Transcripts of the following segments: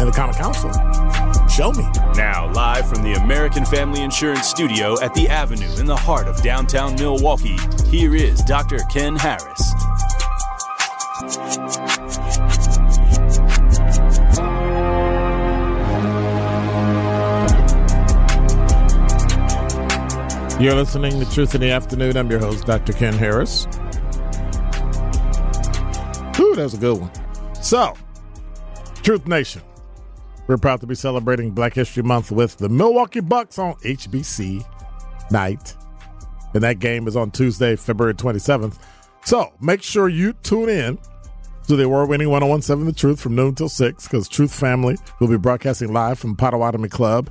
and the Common Council, show me. Now, live from the American Family Insurance Studio at the Avenue in the heart of downtown Milwaukee, here is Dr. Ken Harris. You're listening to Truth in the Afternoon. I'm your host, Dr. Ken Harris. Ooh, that was a good one. So, Truth Nation. We're proud to be celebrating Black History Month with the Milwaukee Bucks on HBC night. And that game is on Tuesday, February 27th. So make sure you tune in to the award winning 1017 The Truth from noon till 6 because Truth Family will be broadcasting live from Potawatomi Club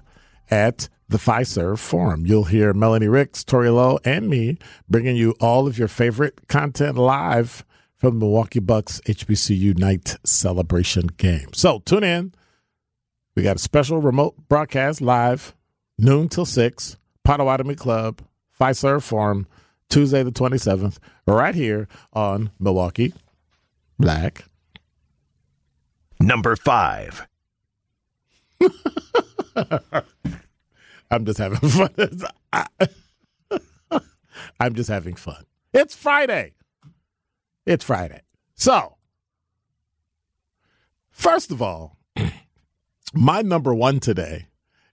at the Fiserv Forum. You'll hear Melanie Ricks, Tori Lowe, and me bringing you all of your favorite content live from the Milwaukee Bucks HBCU night celebration game. So tune in. We got a special remote broadcast live, noon till 6, Potawatomi Club, Fiserv Forum, Tuesday the 27th, right here on Milwaukee Black. Number five. I'm just having fun. I'm just having fun. It's Friday. It's Friday. So, first of all, my number one today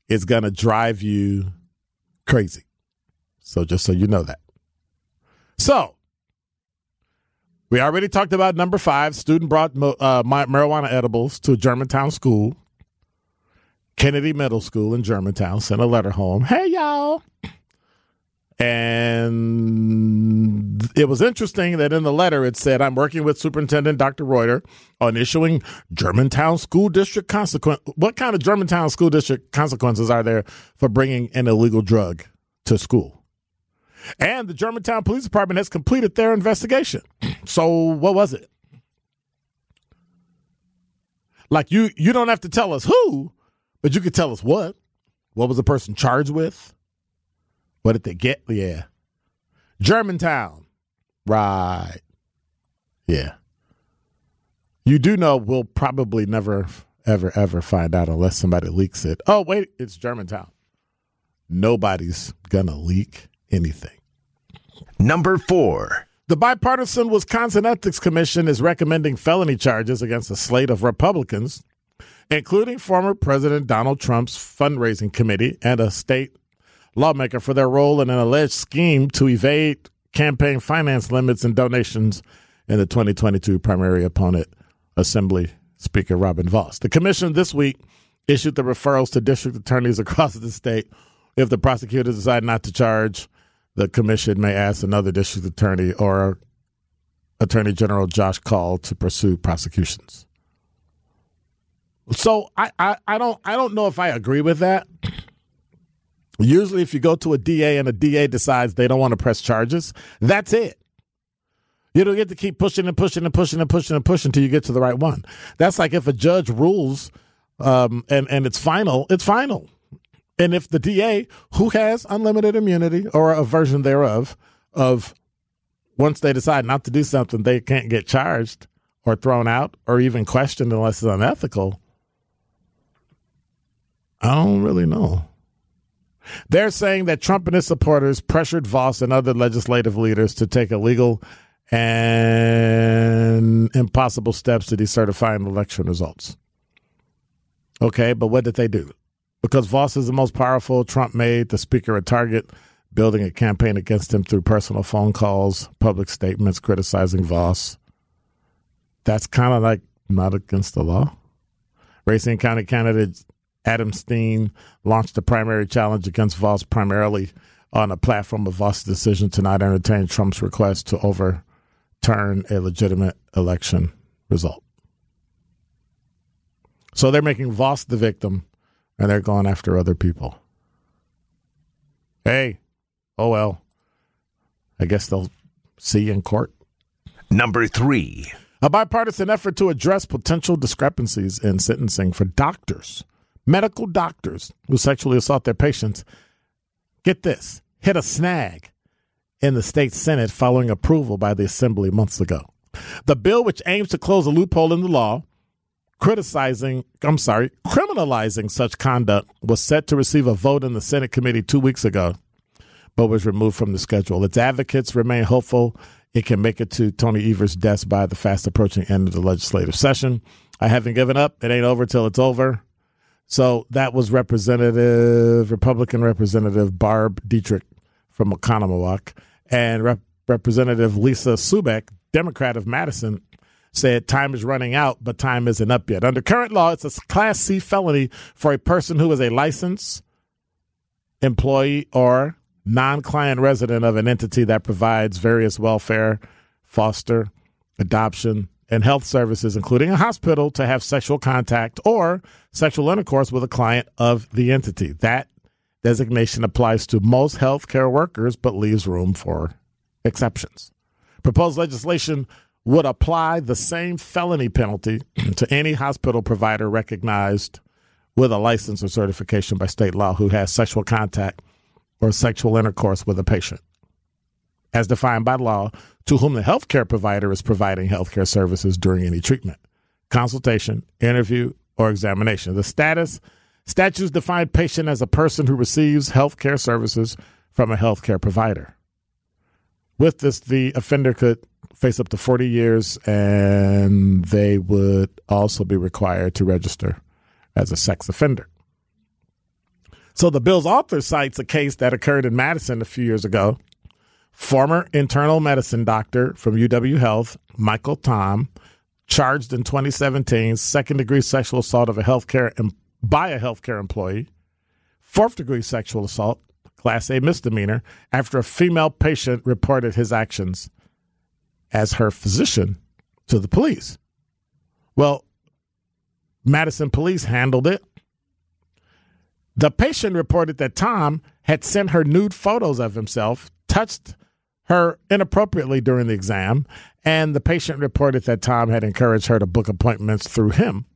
is going to drive you crazy. So, just so you know that. So, we already talked about number five. Student brought uh, marijuana edibles to a Germantown school. Kennedy Middle School in Germantown sent a letter home. Hey, y'all. And it was interesting that in the letter it said, I'm working with Superintendent Dr. Reuter on issuing Germantown School District consequence. What kind of Germantown School District consequences are there for bringing an illegal drug to school? And the Germantown Police Department has completed their investigation. So, what was it? Like you, you don't have to tell us who, but you could tell us what. What was the person charged with? What did they get? Yeah. Germantown. Right. Yeah. You do know we'll probably never, ever, ever find out unless somebody leaks it. Oh, wait, it's Germantown. Nobody's going to leak anything. Number four. The bipartisan Wisconsin Ethics Commission is recommending felony charges against a slate of Republicans, including former President Donald Trump's fundraising committee and a state lawmaker for their role in an alleged scheme to evade campaign finance limits and donations in the 2022 primary opponent, Assembly Speaker Robin Vos. The commission this week issued the referrals to district attorneys across the state. If the prosecutors decide not to charge, the commission may ask another district attorney or Attorney General Josh Kaul to pursue prosecutions. So I, I, I don't I don't know if I agree with that. Usually if you go to a DA and a DA decides they don't want to press charges, that's it. You don't get to keep pushing and pushing and pushing and pushing and pushing until you get to the right one. That's like if a judge rules um, and, and it's final, it's final. And if the DA, who has unlimited immunity or a version thereof, of once they decide not to do something, they can't get charged or thrown out or even questioned unless it's unethical. I don't really know. They're saying that Trump and his supporters pressured Vos and other legislative leaders to take illegal and impossible steps to decertifying election results. Okay, but what did they do? Because Vos is the most powerful, Trump made the speaker a target, building a campaign against him through personal phone calls, public statements criticizing Vos. That's kind of like not against the law. Racine County candidate Adam Steen launched a primary challenge against Vos primarily on a platform of Vos' decision to not entertain Trump's request to overturn a legitimate election result. So they're making Vos the victim and they're going after other people. Hey, oh well. I guess they'll see you in court. Number three. A bipartisan effort to address potential discrepancies in sentencing for doctors, medical doctors who sexually assault their patients. Get this hit a snag in the state Senate following approval by the Assembly months ago. The bill, which aims to close a loophole in the law, criticizing, I'm sorry, criminalizing such conduct was set to receive a vote in the Senate committee two weeks ago, but was removed from the schedule. Its advocates remain hopeful it can make it to Tony Evers' desk by the fast approaching end of the legislative session. I haven't given up. It ain't over till it's over. So that was Representative, Republican Representative Barb Dittrich from Oconomowoc and Rep- Representative Lisa Subeck, Democrat of Madison, said time is running out, but time isn't up yet. Under current law, it's a Class C felony for a person who is a licensed employee or non client resident of an entity that provides various welfare, foster, adoption, and health services, including a hospital, to have sexual contact or sexual intercourse with a client of the entity. That designation applies to most healthcare workers, but leaves room for exceptions. Proposed legislation would apply the same felony penalty to any hospital provider recognized with a license or certification by state law who has sexual contact or sexual intercourse with a patient, as defined by law, to whom the healthcare provider is providing healthcare services during any treatment, consultation, interview, or examination. The status statutes define patient as a person who receives healthcare services from a healthcare provider. With this, the offender could face up to 40 years, and they would also be required to register as a sex offender. So the bill's author cites a case that occurred in Madison a few years ago. Former internal medicine doctor from UW Health, Michael Tom, charged in 2017 second degree sexual assault of a healthcare by a healthcare employee, fourth degree sexual assault, class A misdemeanor, after a female patient reported his actions as her physician to the police. Well, Madison police handled it. The patient reported that Tom had sent her nude photos of himself, touched her inappropriately during the exam, and the patient reported that Tom had encouraged her to book appointments through him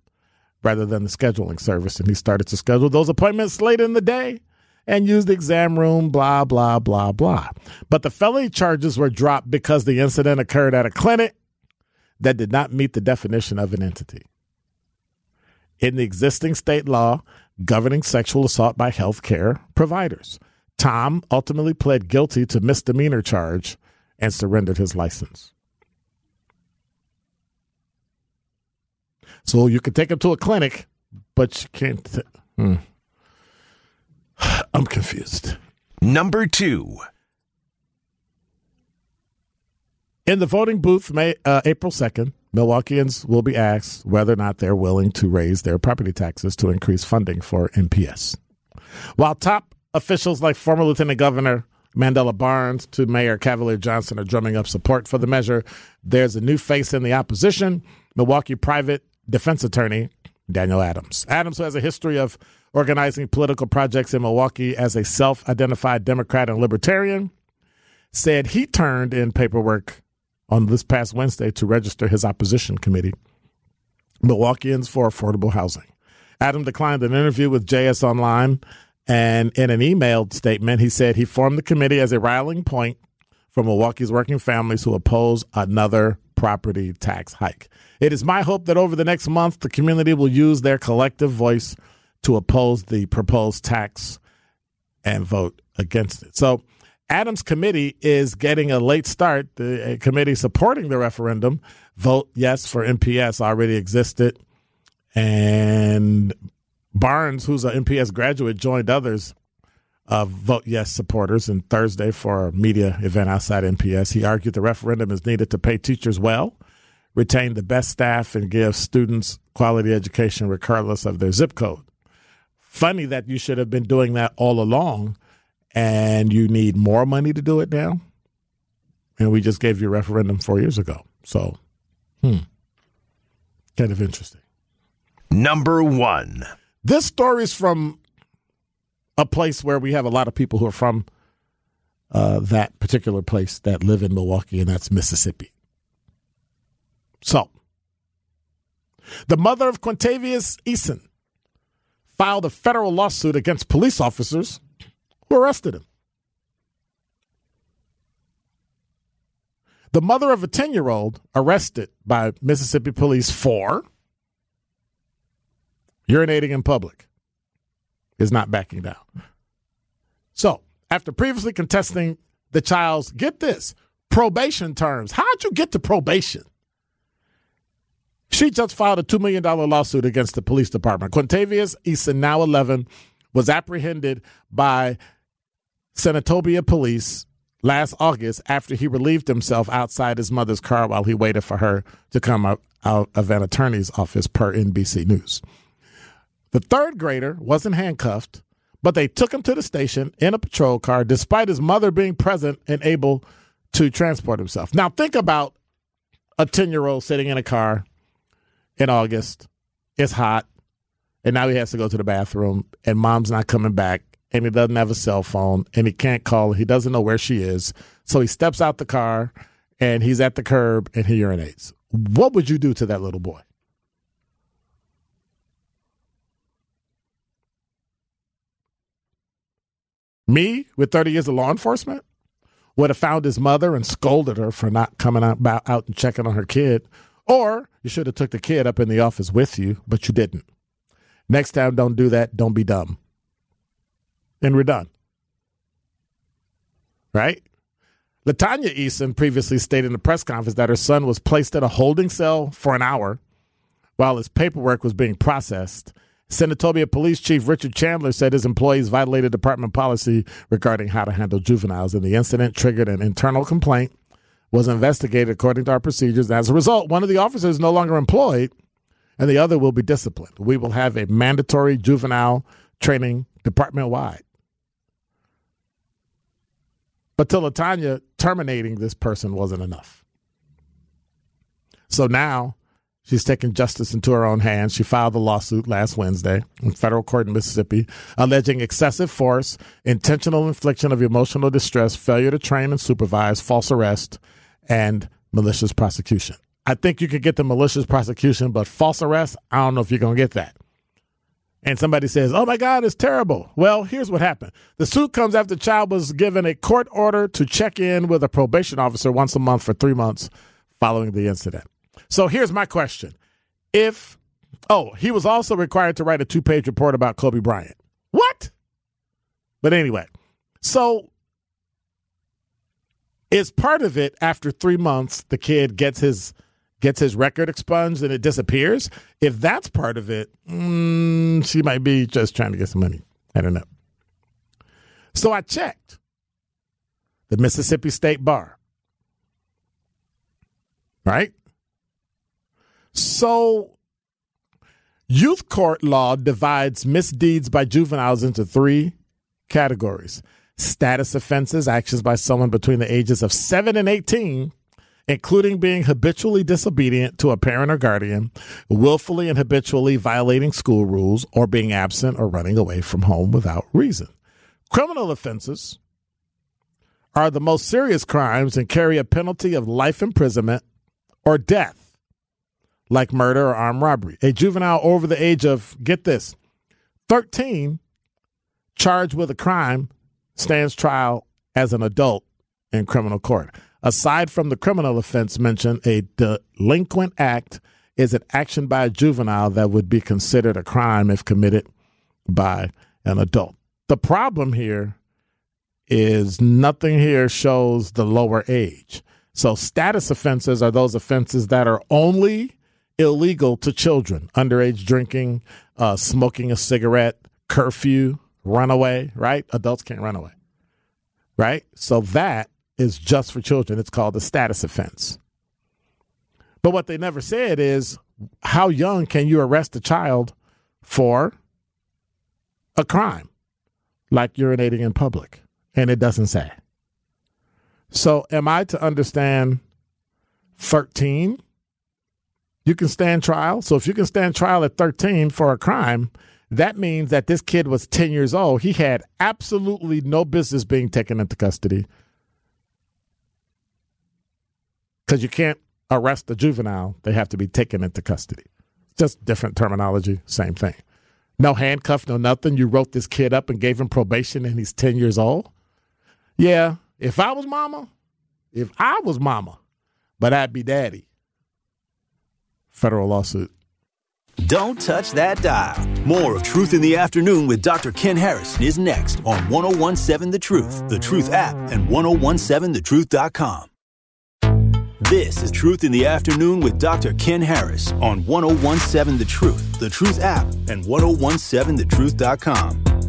rather than the scheduling service. And he started to schedule those appointments late in the day and used the exam room, blah, blah, blah, blah. But the felony charges were dropped because the incident occurred at a clinic that did not meet the definition of an entity. In the existing state law governing sexual assault by health care providers, Tom ultimately pled guilty to misdemeanor charge and surrendered his license. So you can take him to a clinic, but you can't. Hmm. I'm confused. Number two. In the voting booth, May uh, April second, Milwaukeeans will be asked whether or not they're willing to raise their property taxes to increase funding for MPS. While top officials like former Lieutenant Governor Mandela Barnes to Mayor Cavalier Johnson are drumming up support for the measure, there's a new face in the opposition. Milwaukee private defense attorney Daniel Adams. Adams, who has a history of organizing political projects in Milwaukee as a self identified Democrat and Libertarian, said he turned in paperwork on this past Wednesday to register his opposition committee, Milwaukeeans for Affordable Housing. Adam declined an interview with JS Online And in an emailed statement, he said he formed the committee as a rallying point for Milwaukee's working families who oppose another property tax hike. It is my hope that over the next month, the community will use their collective voice to oppose the proposed tax and vote against it. So, Adams' committee is getting a late start. The committee supporting the referendum, vote yes for MPS, already existed. And Barnes, who's an MPS graduate, joined others of Vote Yes supporters in Thursday for a media event outside MPS. He argued the referendum is needed to pay teachers well, retain the best staff, and give students quality education regardless of their zip code. Funny that you should have been doing that all along and you need more money to do it now. And we just gave you a referendum four years ago. So, hmm, kind of interesting. Number one. This story is from a place where we have a lot of people who are from uh, that particular place that live in Milwaukee, and that's Mississippi. So, the mother of Quintavious Eason filed a federal lawsuit against police officers who arrested him. The mother of a 10 year old arrested by Mississippi police for urinating in public is not backing down. So, after previously contesting the child's, get this, probation terms, how'd you get to probation? She just filed a $2 million lawsuit against the police department. Quintavious Eason, now 11, was apprehended by Senatobia police last August after he relieved himself outside his mother's car while he waited for her to come out of an attorney's office, per NBC News. The third grader wasn't handcuffed, but they took him to the station in a patrol car despite his mother being present and able to transport himself. Now, think about a 10 year old sitting in a car in August. It's hot, and now he has to go to the bathroom, and mom's not coming back, and he doesn't have a cell phone, and he can't call. He doesn't know where she is. So he steps out the car, and he's at the curb, and he urinates. What would you do to that little boy? Me, with 30 years of law enforcement, would have found his mother and scolded her for not coming out, out and checking on her kid. Or you should have took the kid up in the office with you, but you didn't. Next time, don't do that. Don't be dumb. And we're done. Right? Latanya Eason previously stated in a press conference that her son was placed in a holding cell for an hour while his paperwork was being processed Senatobia Police Chief Richard Chandler said his employees violated department policy regarding how to handle juveniles, and the incident triggered an internal complaint. Was investigated according to our procedures. As a result, one of the officers is no longer employed, and the other will be disciplined. We will have a mandatory juvenile training department wide. But to Latanya, terminating this person wasn't enough. So now She's taken justice into her own hands. She filed a lawsuit last Wednesday in federal court in Mississippi alleging excessive force, intentional infliction of emotional distress, failure to train and supervise, false arrest, and malicious prosecution. I think you could get the malicious prosecution, but false arrest, I don't know if you're going to get that. And somebody says, Oh my God, it's terrible. Well, here's what happened. The suit comes after the child was given a court order to check in with a probation officer once a month for three months following the incident. So here's my question. If, oh, he was also required to write a two page report about Kobe Bryant. What? But anyway, so is part of it after three months the kid gets his gets his record expunged and it disappears if that's part of it mm, she might be just trying to get some money i don't know so i checked the mississippi state bar right so, youth court law divides misdeeds by juveniles into three categories status offenses, actions by someone between the ages of 7 and 18, including being habitually disobedient to a parent or guardian, willfully and habitually violating school rules, or being absent or running away from home without reason. Criminal offenses are the most serious crimes and carry a penalty of life imprisonment or death like murder or armed robbery. A juvenile over the age of, get this, 13 charged with a crime stands trial as an adult in criminal court. Aside from the criminal offense mentioned, a delinquent act is an action by a juvenile that would be considered a crime if committed by an adult. The problem here is nothing here shows the lower age. So, status offenses are those offenses that are only illegal to children underage drinking, uh, smoking a cigarette, curfew, runaway, right? Adults can't run away, right? So, that is just for children. It's called a status offense. But what they never said is how young can you arrest a child for a crime like urinating in public? And it doesn't say. So, am I to understand 13? You can stand trial. So, if you can stand trial at 13 for a crime, that means that this kid was 10 years old. He had absolutely no business being taken into custody. Because you can't arrest a juvenile, they have to be taken into custody. Just different terminology, same thing. No handcuff, no nothing. You wrote this kid up and gave him probation and he's 10 years old. Yeah, if I was mama, if I was mama, but I'd be daddy. Federal lawsuit. Don't touch that dial. More of Truth in the Afternoon with Dr. Ken Harrison is next on 1017 The Truth, The Truth app, and 1017thetruth.com. This is Truth in the Afternoon with Dr. Ken Harris on 1017 The Truth, The Truth app, and 1017thetruth.com.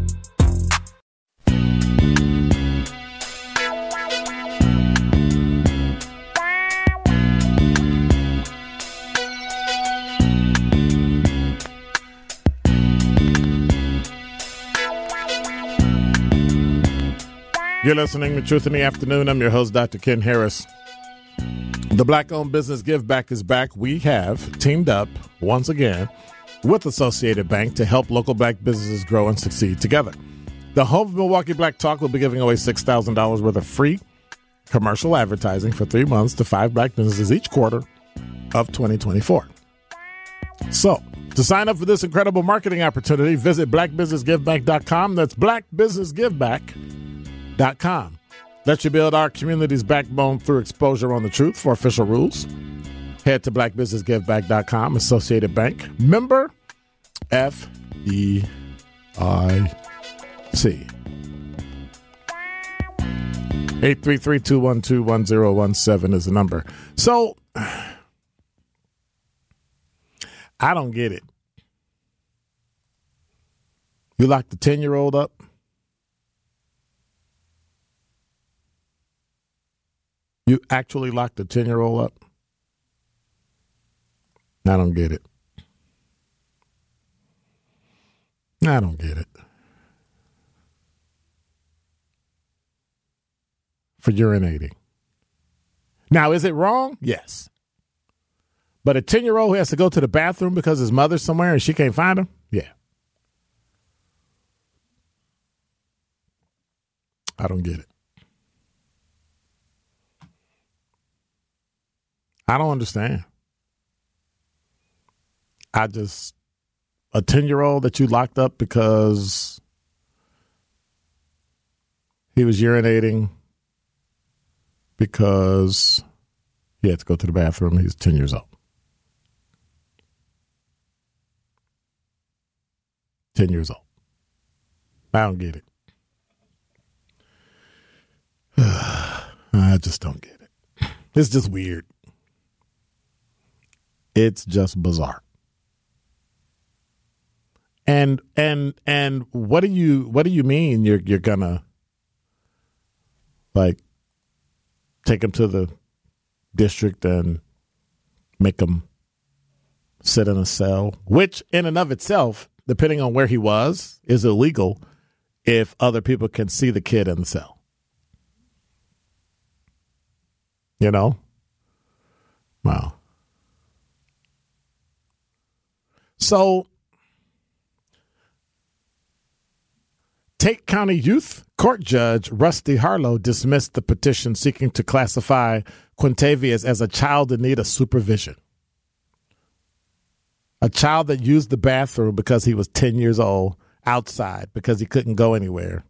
You're listening to Truth in the Afternoon. I'm your host, Dr. Ken Harris. The Black owned business Give Back is back. We have teamed up once again with Associated Bank to help local black businesses grow and succeed together. The Home of Milwaukee Black Talk will be giving away $6,000 worth of free commercial advertising for three months to five black businesses each quarter of 2024. So, to sign up for this incredible marketing opportunity, visit blackbusinessgiveback.com. That's blackbusinessgiveback.com. Let's you build our community's backbone through exposure on the truth for official rules. Head to blackbusinessgiveback.com, Associated Bank, member FDIC. 833-212-1017 is the number. So I don't get it. You lock the 10-year-old up? You actually locked the 10 year old up? I don't get it. I don't get it. For urinating. Now, is it wrong? Yes. But a 10 year old who has to go to the bathroom because his mother's somewhere and she can't find him? Yeah. I don't get it. I don't understand. I just a 10 year old that you locked up because he was urinating because he had to go to the bathroom. He's 10 years old. 10 years old. I don't get it. I just don't get it. It's just weird. It's just bizarre. And and and what do you what do you mean you're you're gonna like take him to the district and make him sit in a cell, which in and of itself, depending on where he was, is illegal if other people can see the kid in the cell. You know? Wow. So, Tate County Youth Court Judge Rusty Harlow dismissed the petition seeking to classify Quintavious as a child in need of supervision. A child that used the bathroom because he was 10 years old outside because he couldn't go anywhere.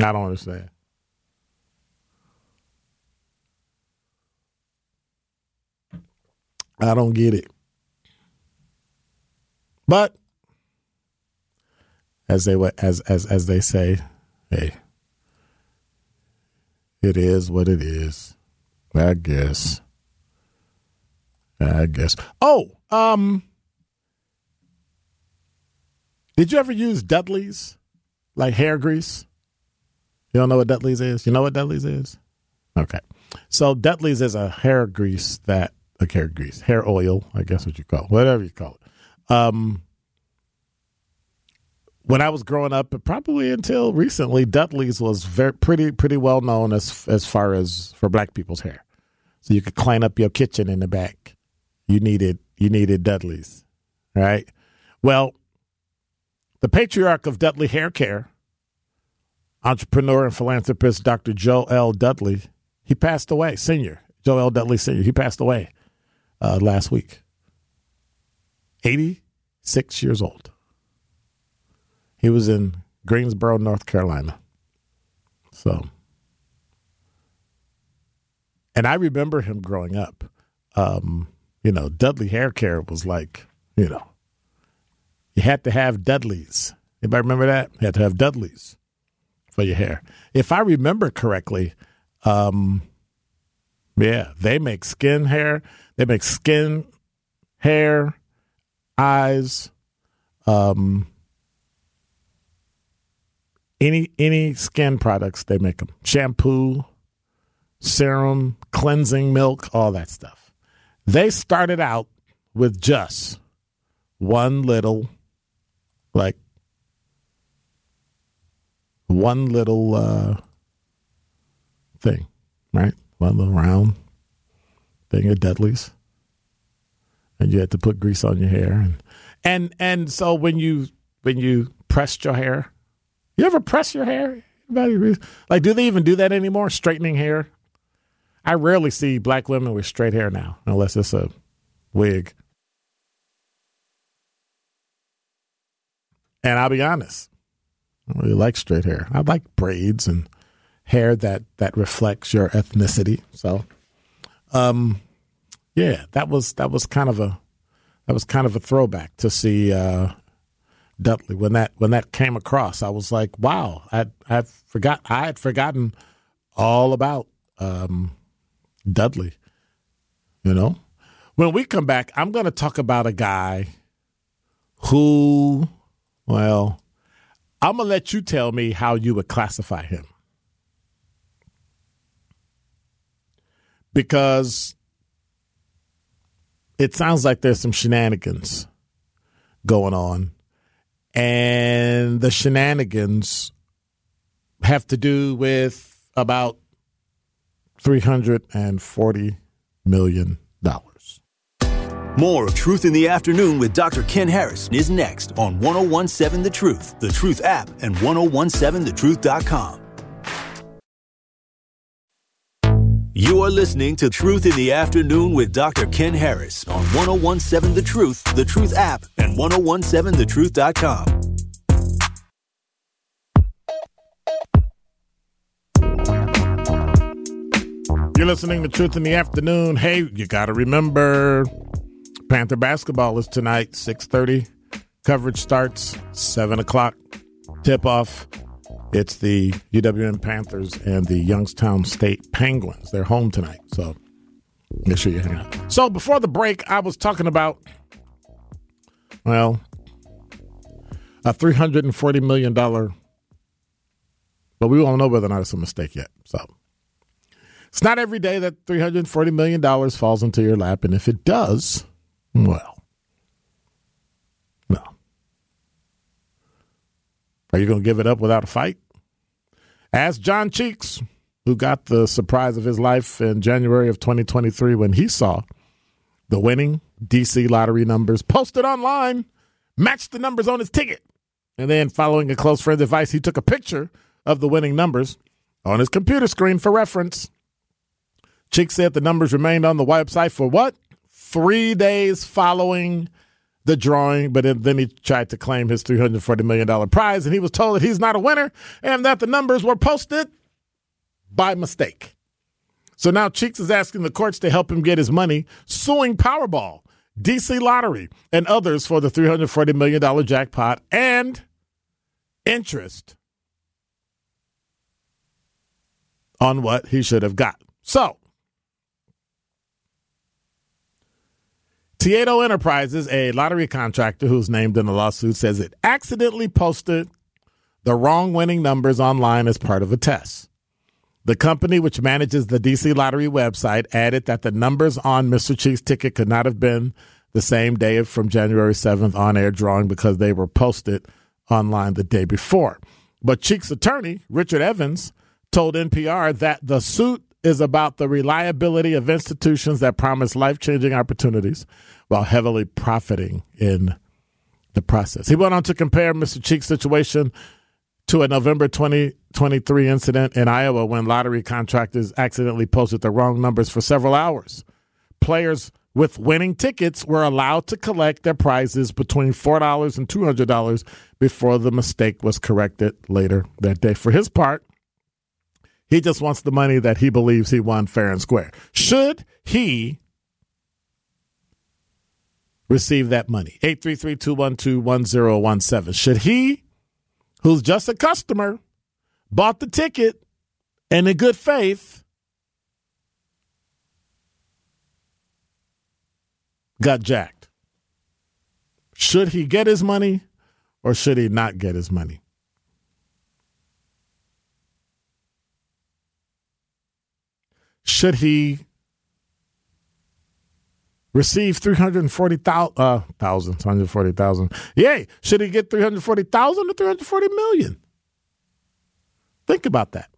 I don't understand. I don't get it. But as they as as as they say, hey, it is what it is. I guess. I guess. Oh, um, did you ever use Dudley's like hair grease? You don't know what Dudley's is? You know what Dudley's is? Okay. So Dudley's is a hair grease that a hair grease, hair oil, I guess what you call it, whatever you call it. Um, when I was growing up, probably until recently, Dudley's was very pretty pretty well known as as far as for black people's hair. So you could clean up your kitchen in the back. You needed you needed Dudley's, right? Well, the patriarch of Dudley Hair Care, entrepreneur and philanthropist Dr. Joe L. Dudley, he passed away, senior. Joe L. Dudley Sr., he passed away uh, last week. 86 years old. He was in Greensboro, North Carolina. So, and I remember him growing up. Um, you know, Dudley Hair Care was like, you know, you had to have Dudleys. Anybody remember that? You had to have Dudleys for your hair. If I remember correctly, um, yeah, they make skin hair. They make skin, hair, eyes, um, any any skin products they make them shampoo serum cleansing milk all that stuff. They started out with just one little like one little uh thing right one little round thing of dudleys and you had to put grease on your hair and and and so when you when you pressed your hair you ever press your hair? Like, do they even do that anymore? Straightening hair? I rarely see black women with straight hair now, unless it's a wig. And I'll be honest, I really like straight hair. I like braids and hair that that reflects your ethnicity. So, um, yeah, that was that was kind of a that was kind of a throwback to see uh, Dudley when that when that came across. I was like, wow, I I forgot I had forgotten all about um, Dudley. You know, when we come back, I'm going to talk about a guy who, well, I'm gonna let you tell me how you would classify him because it sounds like there's some shenanigans going on and the shenanigans have to do with about $340 million. More of Truth in the Afternoon with Dr. Ken Harris is next on 1017 The Truth, The Truth app, and 1017thetruth.com. You are listening to Truth in the Afternoon with Dr. Ken Harris on 1017 The Truth, The Truth app, and 1017thetruth.com. You're listening to Truth in the Afternoon. Hey, you got to remember Panther basketball is tonight, 6.30. Coverage starts 7 o'clock. Tip-off. It's the UWM Panthers and the Youngstown State Penguins. They're home tonight, so make sure you hang out. So before the break, I was talking about, well, a $340 million, but we won't know whether or not it's a mistake yet. So it's not every day that $340 million falls into your lap. And if it does, well, no. Are you going to give it up without a fight? Ask John Cheeks, who got the surprise of his life in January of 2023 when he saw the winning DC lottery numbers posted online, matched the numbers on his ticket. And then, following a close friend's advice, he took a picture of the winning numbers on his computer screen for reference. Cheeks said the numbers remained on the website for what? Three days following the drawing, but then he tried to claim his $340 million prize, and he was told that he's not a winner and that the numbers were posted by mistake. So now Cheeks is asking the courts to help him get his money, suing Powerball, DC Lottery, and others for the $340 million jackpot and interest on what he should have got. So, Tieto oh Enterprises, a lottery contractor who's named in the lawsuit, says it accidentally posted the wrong winning numbers online as part of a test. The company, which manages the DC Lottery website, added that the numbers on Mr. Cheek's ticket could not have been the same day from January 7th on air drawing because they were posted online the day before. But Cheek's attorney, Richard Evans, told NPR that the suit is about the reliability of institutions that promise life changing opportunities while heavily profiting in the process. He went on to compare Mr. Cheek's situation to a November 2023 incident in Iowa when lottery contractors accidentally posted the wrong numbers for several hours. Players with winning tickets were allowed to collect their prizes between $4 and $200 before the mistake was corrected later that day. For his part, he just wants the money that he believes he won fair and square. Should he receive that money? 833 212 1017. Should he, who's just a customer, bought the ticket and in good faith, got jacked? Should he get his money or should he not get his money? Should he receive 340,000 uh, thousand, 140,000. Yay, should he get 340,000 or 340 million? Think about that.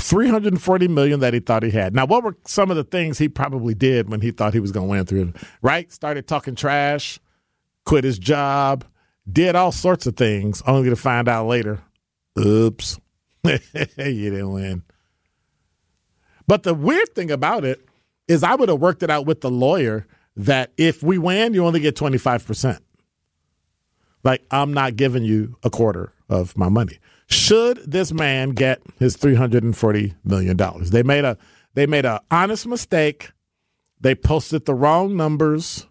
340 million that he thought he had. Now, what were some of the things he probably did when he thought he was going to win through right? Started talking trash, quit his job, did all sorts of things only to find out later, oops, you didn't win. But the weird thing about it is I would have worked it out with the lawyer that if we win, you only get 25%. Like, I'm not giving you a quarter of my money. Should this man get his $340 million? They made a they made an honest mistake. They posted the wrong numbers.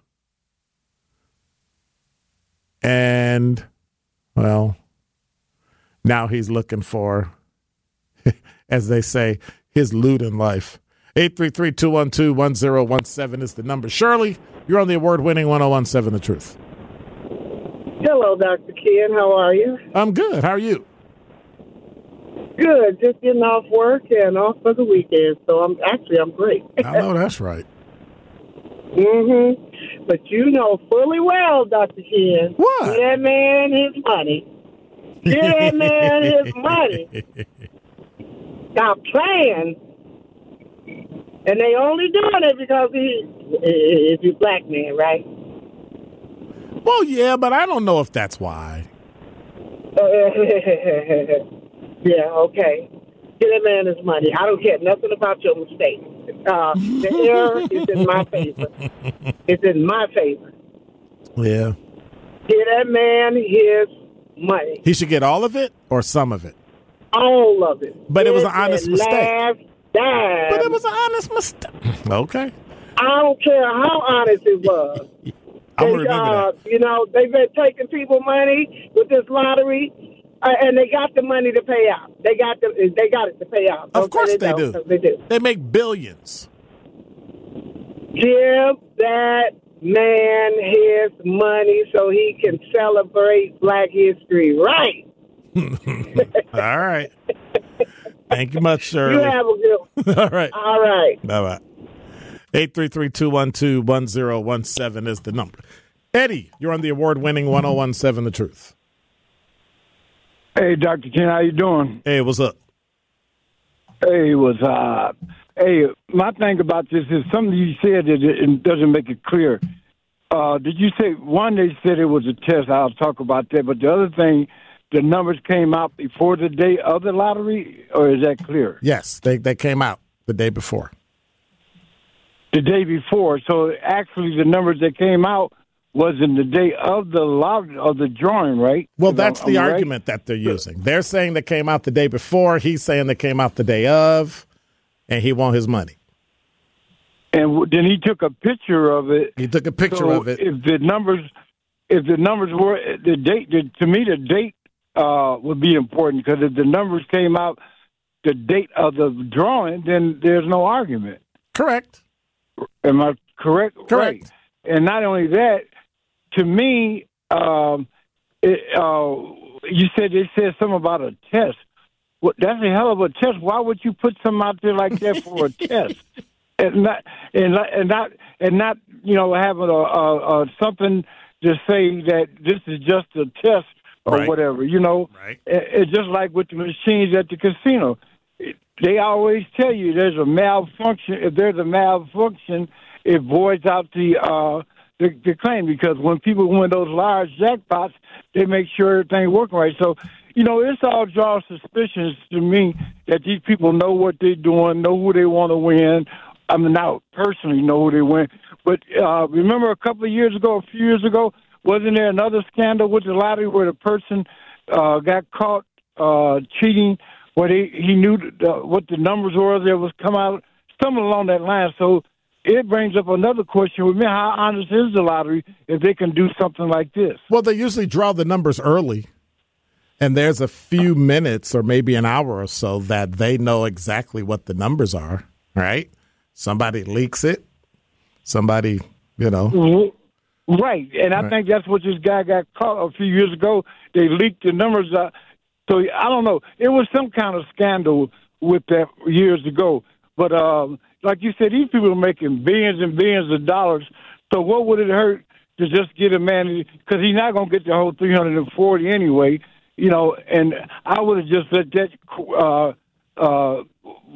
And well, now he's looking for, as they say, his loot in life. 833-212-1017 is the number. Shirley, you're on the award-winning 1017 The Truth. Hello, Dr. Ken. How are you? I'm good. How are you? Good. Just getting off work and off for the weekend. So I'm actually I'm great. I know that's right. mhm. But you know fully well, Dr. Ken. What? That man his money. Give that man his money. Stop playing. And they only doing it because he is a black man, right? Well, yeah, but I don't know if that's why. yeah, okay. Get that man his money. I don't care nothing about your mistake. Uh, the error is in my favor. It's in my favor. Yeah. Get that man his money. He should get all of it or some of it. All of it. But it was an honest mistake. But it was an honest mistake. Okay. I don't care how honest it was. I'm they, remember uh, that. You know, they've been taking people money with this lottery, uh, and they got the money to pay out. They got the, they got it to pay out. Of course they do. They do. They make billions. Give that man his money so he can celebrate Black History. Right. All right. Thank you much, sir. You have a good. one. All right. All right. Bye bye. 833-212-1017 is the number. Eddie, you're on the award-winning 1017 The Truth. Hey, Dr. Ken, how you doing? Hey, what's up? Hey, what's up? Hey, my thing about this is something you said that it it doesn't make it clear. Uh, did you say one? They said it was a test. I'll talk about that. But the other thing the numbers came out before the day of the lottery, or is that clear? Yes, they they came out the day before. The day before. So actually, the numbers that came out was in the day of the lottery of the drawing, right? Well, that's the am I right? argument that they're using. They're saying they came out the day before. He's saying they came out the day of, and he want his money. And then he took a picture of it. He took a picture so of it. If the numbers, if the numbers were the date, the, to me the date uh, would be important because if the numbers came out the date of the drawing, then there's no argument. Correct. Am I correct? Correct. Right. And not only that, to me, um, it, uh, you said they said something about a test. Well, that's a hell of a test. Why would you put something out there like that for a test? And not and not and not and not you know having a, a, a something to say that this is just a test or Right. whatever. You know, Right. It- it's just like with the machines at the casino. They always tell you there's a malfunction. If there's a malfunction, it voids out the uh, the, the claim because when people win those large jackpots, they make sure everything working right. So, you know, it's all draws suspicions to me that these people know what they're doing, know who they want to win. I mean, not personally know who they win, but uh, remember a couple of years ago, a few years ago, wasn't there another scandal with the lottery where the person uh, got caught uh, cheating? Where he he knew the, what the numbers were that was come out, something along that line. So it brings up another question with me: How honest is the lottery if they can do something like this? Well, they usually draw the numbers early, and there's a few minutes or maybe an hour or so that they know exactly what the numbers are. Right? Somebody leaks it. Somebody, you know. Right, and I Right. think that's what this guy got caught a few years ago. They leaked the numbers out. So I don't know. It was some kind of scandal with that years ago. But um, like you said, these people are making billions and billions of dollars. So what would it hurt to just get a man? Because he's not going to get the whole three hundred and forty anyway. You know, and I would have just let that uh, uh,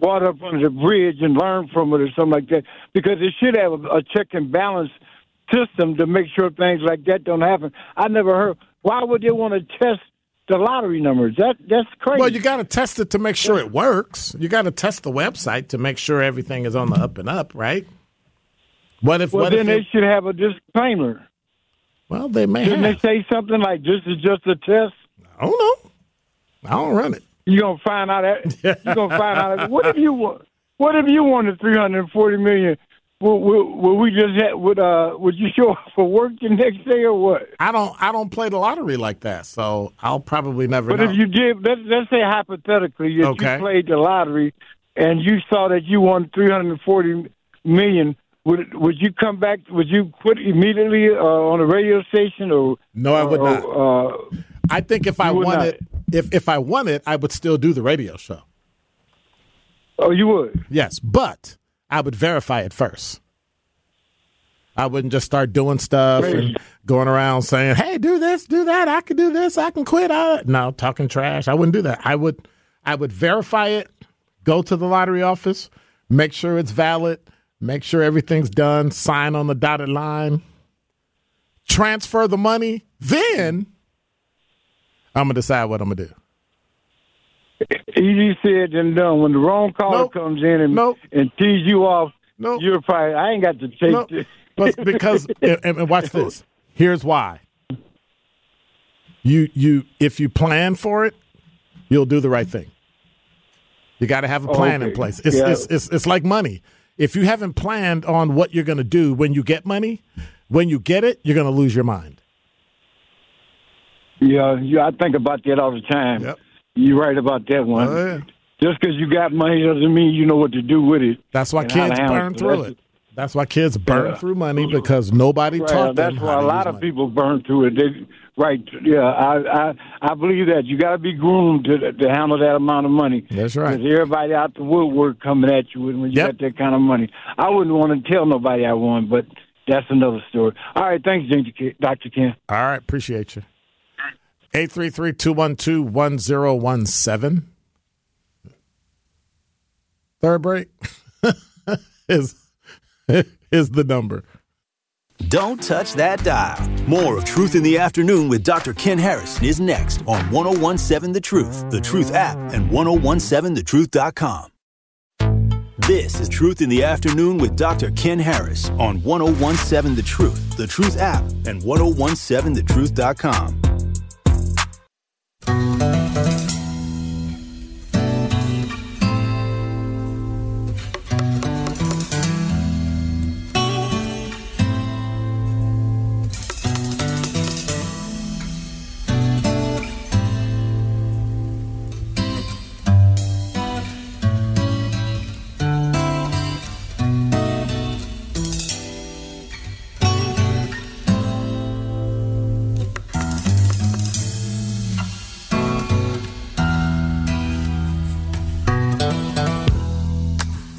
water up under the bridge and learn from it or something like that. Because it should have a, a check and balance system to make sure things like that don't happen. I never heard. Why would they want to test the lottery numbers? That that's crazy. Well, you got to test it to make sure it works. You got to test the website to make sure everything is on the up and up, right? What if? well, what then if? they it- should have a disclaimer. well, they may Didn't have. they say something like this is just a test? I don't know. I don't run it. You're gonna find out. That, you're gonna find out. What if you want? What if you wanted three hundred and forty million? Will, will, will we just have, would uh would you show up for work the next day or what? I don't. I don't play the lottery like that, so I'll probably never But know. if you did, let's, let's say hypothetically, if Okay. you played the lottery and you saw that you won three hundred and forty million, would would you come back? Would you quit immediately uh, on a radio station or? No, I would or, not. Uh, I think if I won not. it, if if I won it, I would still do the radio show. oh, you would. Yes, but I would verify it first. I wouldn't just start doing stuff and going around saying, "Hey, do this, do that. I can do this. I can quit." I, no, talking trash. I wouldn't do that. I would, I would verify it. Go to the lottery office, make sure it's valid, make sure everything's done. Sign on the dotted line. Transfer the money. Then I'm gonna decide what I'm gonna do. Easy said than done. When the wrong caller Nope. comes in and Nope. and tease you off, Nope. you're probably I ain't got to take No, this. but because and, and watch this. Here's why. You you if you plan for it, you'll do the right thing. You got to have a plan in place. It's, Yeah. it's it's it's like money. If you haven't planned on what you're going to do when you get money, when you get it, you're going to lose your mind. Yeah, yeah, I think about that all the time. Yep. You're right about that one. Oh, yeah. Just because you got money doesn't mean you know what to do with it. That's why kids burn it. through it. That's why kids burn Yeah. through money because nobody Well, taught them. that's why a lot of money. people burn through it. They, right? Yeah, I, I I believe that you got to be groomed to to handle that amount of money. That's right. 'Cause everybody out the woodwork coming at you when you Yep. got that kind of money. I wouldn't want to tell nobody I won, but that's another story. All right, thanks, Doctor Ken. All right, appreciate you. 833-212-1017. Third break is is the number. Don't touch that dial. More of Truth in the Afternoon with Dr. Ken Harrison is next on 1017 The Truth, The Truth app, and 1017thetruth.com. This is Truth in the Afternoon with Dr. Ken Harris on 1017 The Truth, The Truth app, and 1017thetruth.com. Thank you.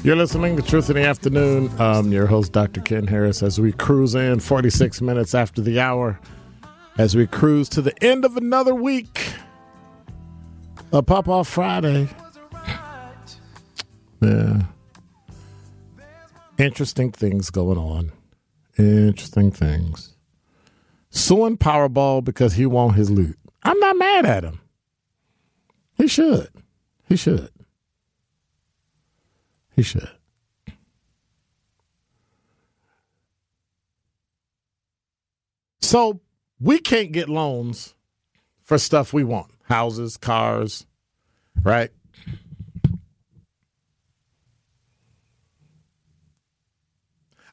You're listening to Truth in the Afternoon. Your host, Dr. Ken Harris, as we cruise in 46 minutes after the hour, as we cruise to the end of another week. A pop off Friday. Yeah. Interesting things going on. Interesting things. Suing Powerball because he won his loot. I'm not mad at him. He should. He should. He should. So we can't get loans for stuff we want houses, cars, right?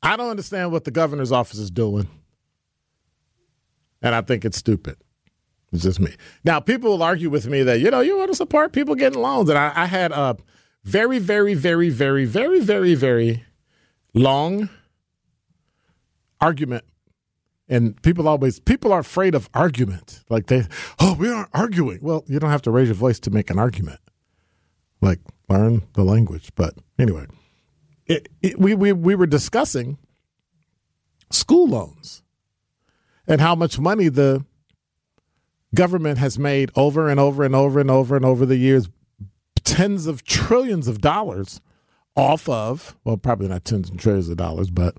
I don't understand what the governor's office is doing. And I think it's stupid. It's just me. Now, people will argue with me that, you know, you want to support people getting loans. And I, I had a very, very, very, very, very, very, very long argument. And people always, people are afraid of argument. Like they, oh, we aren't arguing. Well, you don't have to raise your voice to make an argument. Like learn the language. But anyway, it, it, we, we, we were discussing school loans and how much money the government has made over and over and over and over and over the years tens of trillions of dollars off of well probably not tens of trillions of dollars but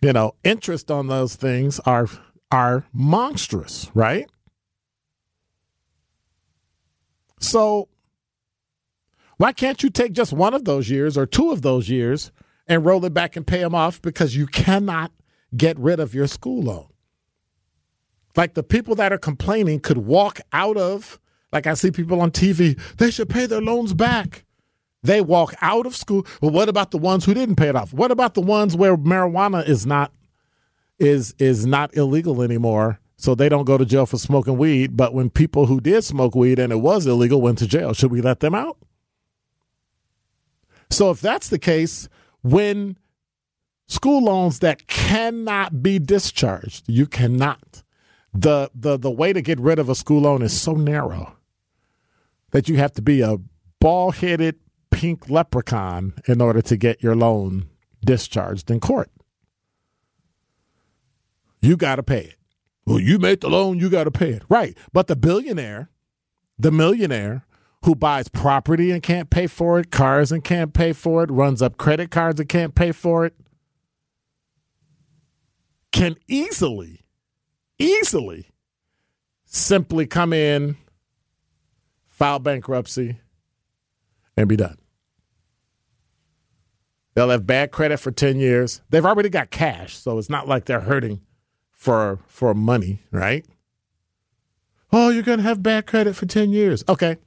you know interest on those things are are monstrous right? So why can't you take just one of those years or two of those years and roll it back and pay them off? Because you cannot get rid of your school loan. Like the people that are complaining could walk out of like I see people on TV, they should pay their loans back. They walk out of school. Well, what about the ones who didn't pay it off? What about the ones where marijuana is not is is not illegal anymore? So they don't go to jail for smoking weed, but when people who did smoke weed and it was illegal went to jail, should we let them out? So if that's the case, when school loans that cannot be discharged, you cannot. The the the way to get rid of a school loan is so narrow that you have to be a ball headed pink leprechaun in order to get your loan discharged in court. You got to pay it. Well, you made the loan, you got to pay it. Right. But the billionaire, the millionaire who buys property and can't pay for it, cars and can't pay for it, runs up credit cards and can't pay for it, can easily, easily simply come in file bankruptcy, and be done. They'll have bad credit for 10 years. They've already got cash, so it's not like they're hurting for for money, right? Oh, you're going to have bad credit for 10 years. Okay.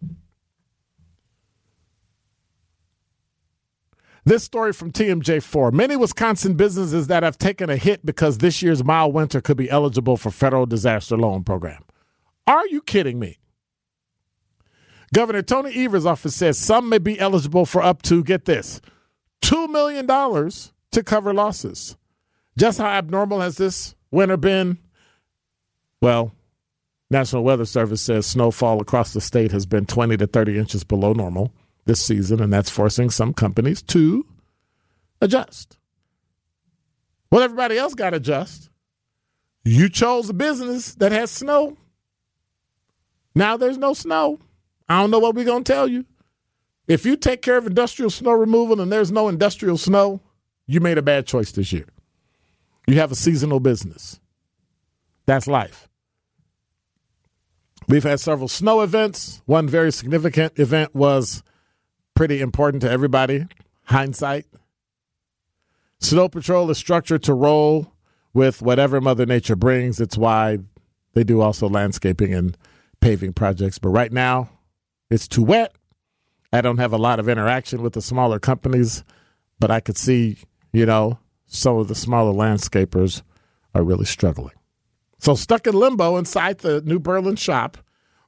This story from TMJ4. Many Wisconsin businesses that have taken a hit because this year's mild winter could be eligible for federal disaster loan program. Are you kidding me? Governor Tony Evers' office says some may be eligible for up to, get this, $2 million to cover losses. Just how abnormal has this winter been? Well, National Weather Service says snowfall across the state has been 20 to 30 inches below normal this season, and that's forcing some companies to adjust. Well, everybody else got to adjust. You chose a business that has snow. Now there's no snow. I don't know what we're going to tell you. If you take care of industrial snow removal and there's no industrial snow, you made a bad choice this year. You have a seasonal business. That's life. We've had several snow events. One very significant event was pretty important to everybody. Hindsight. Snow Patrol is structured to roll with whatever Mother Nature brings. It's why they do also landscaping and paving projects. But right now, it's too wet. I don't have a lot of interaction with the smaller companies, but I could see, you know, some of the smaller landscapers are really struggling. So, stuck in limbo inside the New Berlin shop,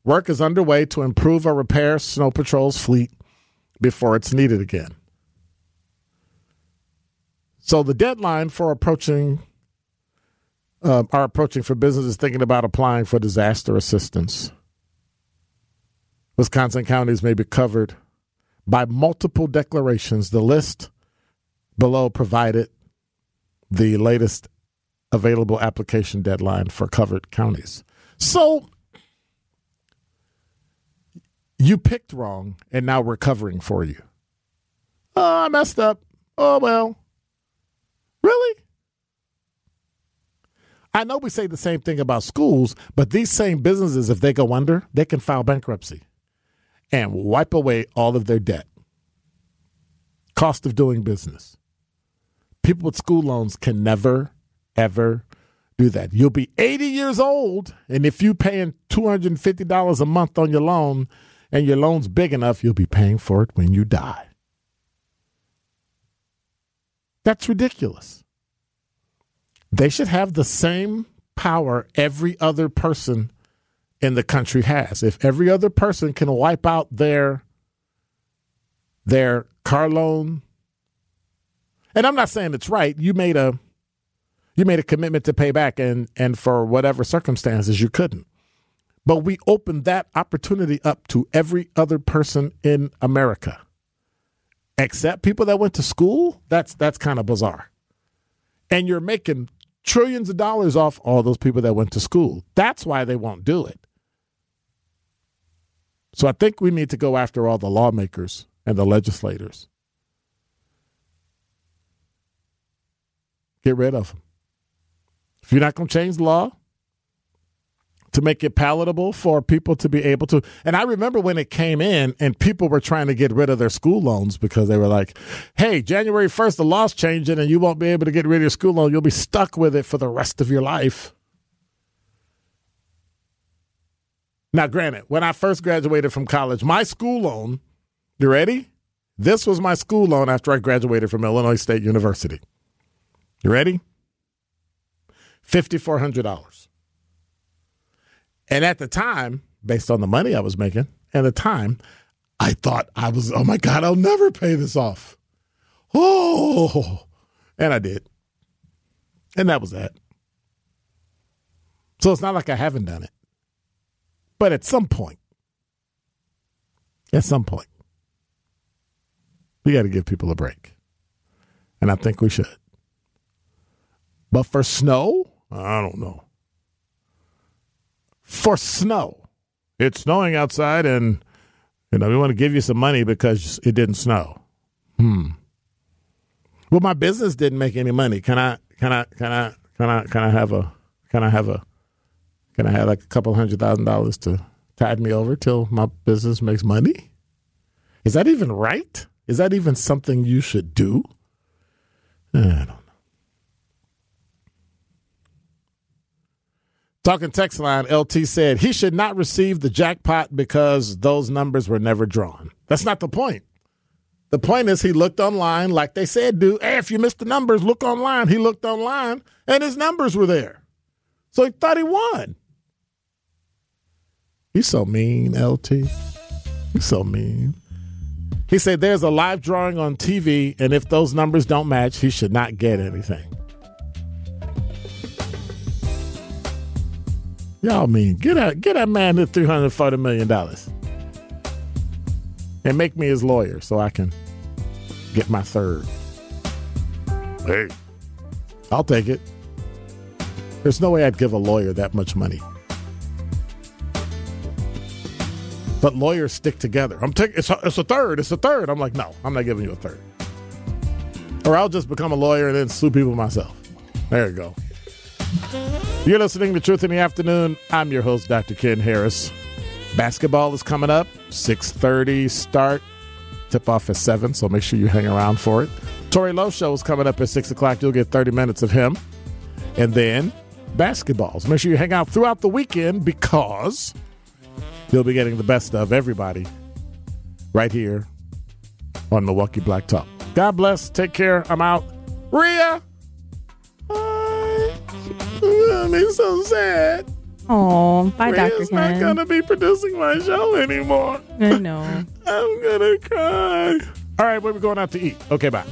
work is underway to improve or repair Snow Patrol's fleet before it's needed again. So, the deadline for approaching uh, are approaching for businesses thinking about applying for disaster assistance. Wisconsin counties may be covered by multiple declarations. The list below provided the latest available application deadline for covered counties. So you picked wrong, and now we're covering for you. Oh, I messed up. Oh, well. Really? I know we say the same thing about schools, but these same businesses, if they go under, they can file bankruptcy and wipe away all of their debt. Cost of doing business. People with school loans can never, ever do that. You'll be 80 years old, and if you're paying $250 a month on your loan and your loan's big enough, you'll be paying for it when you die. That's ridiculous. They should have the same power every other person in the country has. If every other person can wipe out their their car loan, and I'm not saying it's right. You made a you made a commitment to pay back, and and for whatever circumstances you couldn't. But we opened that opportunity up to every other person in America, except people that went to school. That's that's kind of bizarre. And you're making trillions of dollars off all those people that went to school. That's why they won't do it. So I think we need to go after all the lawmakers and the legislators. Get rid of them. If you're not going to change the law to make it palatable for people to be able to, and I remember when it came in and people were trying to get rid of their school loans because they were like, hey, January 1st, the law's changing and you won't be able to get rid of your school loan. You'll be stuck with it for the rest of your life. Now, granted, when I first graduated from college, my school loan, you ready? This was my school loan after I graduated from Illinois State University. You ready? $5,400. And at the time, based on the money I was making, at the time, I thought I was, oh my God, I'll never pay this off. Oh, and I did. And that was that. So it's not like I haven't done it. But at some point, at some point, we got to give people a break. And I think we should. But for snow, I don't know. For snow, it's snowing outside, and you know we want to give you some money because it didn't snow. Hmm. Well, my business didn't make any money. Can I? Can I? Can I? Can I? Can I have a? Can I have a? Can I have like a couple hundred thousand dollars to tide me over till my business makes money? Is that even right? Is that even something you should do? Eh, I don't know. Talking text line, LT said he should not receive the jackpot because those numbers were never drawn. That's not the point. The point is he looked online, like they said, do. Hey, if you missed the numbers, look online. He looked online and his numbers were there. So he thought he won. He's so mean, LT. He's so mean. He said there's a live drawing on TV, and if those numbers don't match, he should not get anything. Y'all mean get that get that man the three hundred forty million dollars and make me his lawyer so I can get my third. Hey, I'll take it. There's no way I'd give a lawyer that much money. But lawyers stick together. I'm taking it's it's a third. It's a third. I'm like, no, I'm not giving you a third. Or I'll just become a lawyer and then sue people myself. There you go. You're listening to Truth in the Afternoon. I'm your host, Dr. Ken Harris. Basketball is coming up, 6.30 start. Tip off at 7, so make sure you hang around for it. Tory Lowe show is coming up at 6 o'clock. You'll get 30 minutes of him. And then basketballs. Make sure you hang out throughout the weekend because you'll be getting the best of everybody right here on Milwaukee Black Talk. God bless. Take care. I'm out. Rhea. I'm so sad. Oh, bye, Dr. Rhea's not going to be producing my show anymore. I know. I'm going to cry. All right, where we going out to eat? Okay, bye.